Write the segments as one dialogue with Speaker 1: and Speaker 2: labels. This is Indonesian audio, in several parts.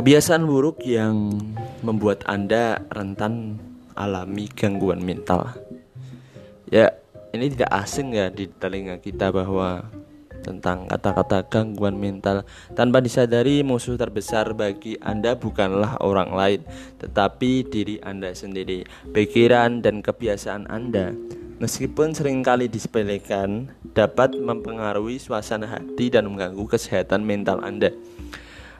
Speaker 1: Kebiasaan buruk yang membuat Anda rentan alami gangguan mental. Ya, ini tidak asing ya di telinga kita bahwa tentang kata-kata gangguan mental. Tanpa disadari musuh terbesar bagi Anda bukanlah orang lain tetapi diri Anda sendiri pikiran dan kebiasaan Anda. Meskipun sering kali disepelekan dapat mempengaruhi suasana hati dan mengganggu kesehatan mental Anda.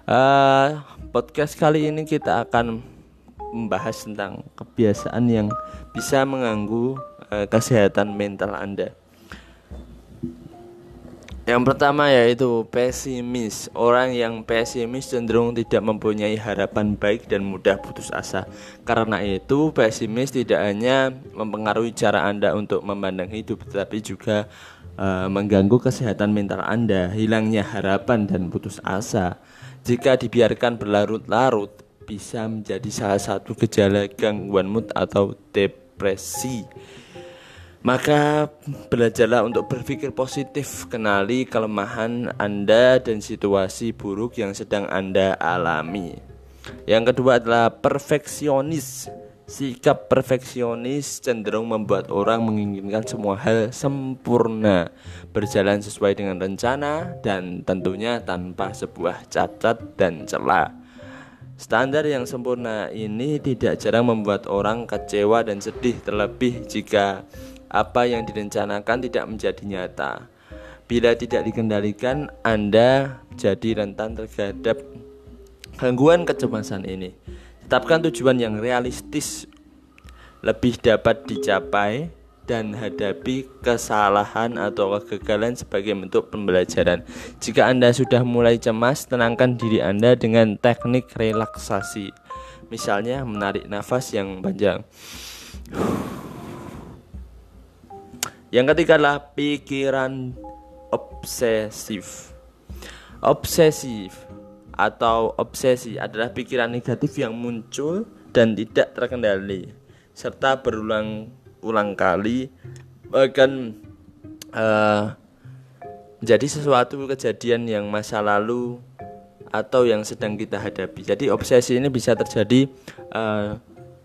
Speaker 1: Uh, podcast kali ini kita akan membahas tentang kebiasaan yang bisa mengganggu uh, kesehatan mental Anda. Yang pertama yaitu pesimis. Orang yang pesimis cenderung tidak mempunyai harapan baik dan mudah putus asa. Karena itu, pesimis tidak hanya mempengaruhi cara Anda untuk memandang hidup, tetapi juga uh, mengganggu kesehatan mental Anda, hilangnya harapan dan putus asa jika dibiarkan berlarut-larut bisa menjadi salah satu gejala gangguan mood atau depresi. Maka belajarlah untuk berpikir positif, kenali kelemahan Anda dan situasi buruk yang sedang Anda alami. Yang kedua adalah perfeksionis. Sikap perfeksionis cenderung membuat orang menginginkan semua hal sempurna, berjalan sesuai dengan rencana, dan tentunya tanpa sebuah cacat dan celah. Standar yang sempurna ini tidak jarang membuat orang kecewa dan sedih, terlebih jika apa yang direncanakan tidak menjadi nyata. Bila tidak dikendalikan, Anda jadi rentan terhadap gangguan kecemasan ini. Tetapkan tujuan yang realistis lebih dapat dicapai dan hadapi kesalahan atau kegagalan sebagai bentuk pembelajaran. Jika Anda sudah mulai cemas, tenangkan diri Anda dengan teknik relaksasi. Misalnya menarik nafas yang panjang. Yang ketiga adalah pikiran obsesif. Obsesif atau obsesi adalah pikiran negatif yang muncul dan tidak terkendali serta berulang-ulang kali bahkan uh, menjadi sesuatu kejadian yang masa lalu atau yang sedang kita hadapi. Jadi obsesi ini bisa terjadi uh,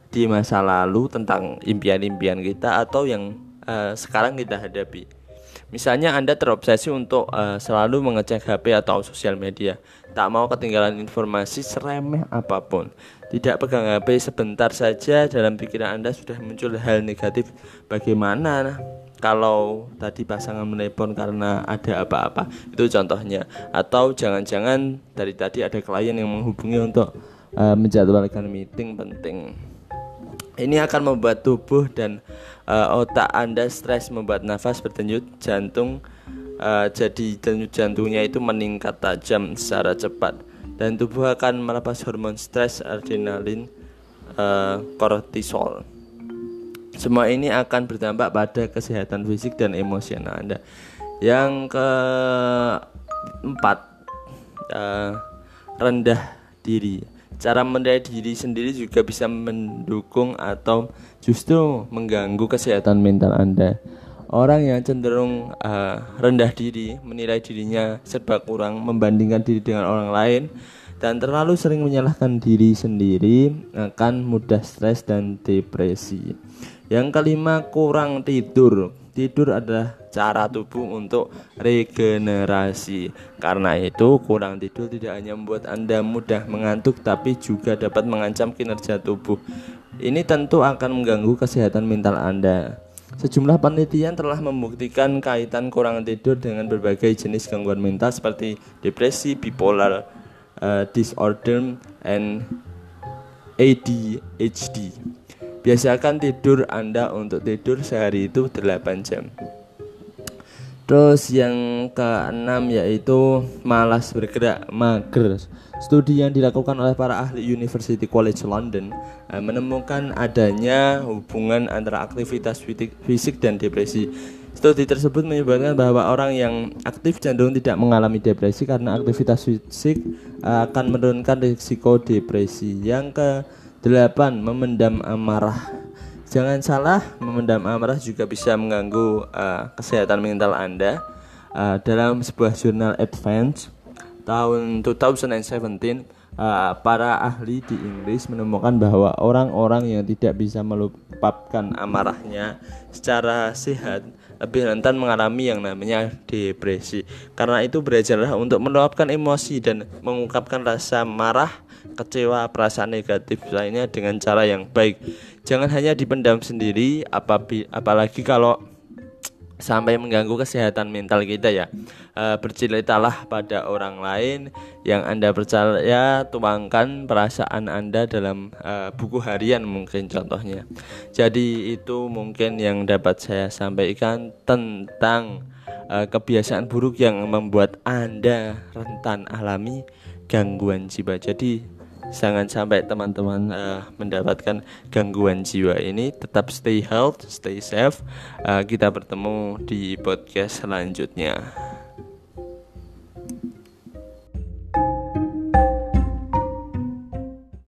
Speaker 1: di masa lalu tentang impian-impian kita atau yang uh, sekarang kita hadapi. Misalnya Anda terobsesi untuk uh, selalu mengecek HP atau sosial media, tak mau ketinggalan informasi seremeh apa pun. Tidak pegang HP sebentar saja dalam pikiran Anda sudah muncul hal negatif. Bagaimana kalau tadi pasangan menelpon karena ada apa-apa? Itu contohnya. Atau jangan-jangan dari tadi ada klien yang menghubungi untuk uh, menjadwalkan meeting penting. Ini akan membuat tubuh dan uh, otak Anda stres, membuat nafas berdenyut, jantung uh, jadi denyut jantungnya itu meningkat tajam secara cepat dan tubuh akan melepas hormon stres, adrenalin, uh, kortisol. Semua ini akan berdampak pada kesehatan fisik dan emosional Anda. Yang keempat, uh, rendah diri Cara menilai diri sendiri juga bisa mendukung atau justru mengganggu kesehatan mental Anda. Orang yang cenderung uh, rendah diri, menilai dirinya serba kurang, membandingkan diri dengan orang lain, dan terlalu sering menyalahkan diri sendiri akan mudah stres dan depresi. Yang kelima, kurang tidur. Tidur adalah cara tubuh untuk regenerasi. Karena itu, kurang tidur tidak hanya membuat Anda mudah mengantuk, tapi juga dapat mengancam kinerja tubuh. Ini tentu akan mengganggu kesehatan mental Anda. Sejumlah penelitian telah membuktikan kaitan kurang tidur dengan berbagai jenis gangguan mental seperti depresi, bipolar uh, disorder, and ADHD. Biasakan tidur Anda untuk tidur sehari itu 8 jam. Terus yang keenam yaitu malas bergerak, mager. Studi yang dilakukan oleh para ahli University College London eh, menemukan adanya hubungan antara aktivitas fisik dan depresi. Studi tersebut menyebutkan bahwa orang yang aktif cenderung tidak mengalami depresi karena aktivitas fisik eh, akan menurunkan risiko depresi. Yang ke delapan memendam amarah Jangan salah, memendam amarah juga bisa mengganggu uh, kesehatan mental Anda. Uh, dalam sebuah jurnal Advance tahun 2017, uh, para ahli di Inggris menemukan bahwa orang-orang yang tidak bisa melupakan amarahnya secara sehat lebih rentan mengalami yang namanya depresi. Karena itu belajarlah untuk meluapkan emosi dan mengungkapkan rasa marah, kecewa, perasaan negatif lainnya dengan cara yang baik. Jangan hanya dipendam sendiri, apalagi kalau sampai mengganggu kesehatan mental kita ya. E, berceritalah pada orang lain yang anda percaya tuangkan perasaan anda dalam e, buku harian mungkin contohnya. Jadi itu mungkin yang dapat saya sampaikan tentang e, kebiasaan buruk yang membuat anda rentan alami gangguan jiwa. Jadi jangan sampai teman-teman uh, mendapatkan gangguan jiwa ini. Tetap stay health stay safe. Uh, kita bertemu di podcast selanjutnya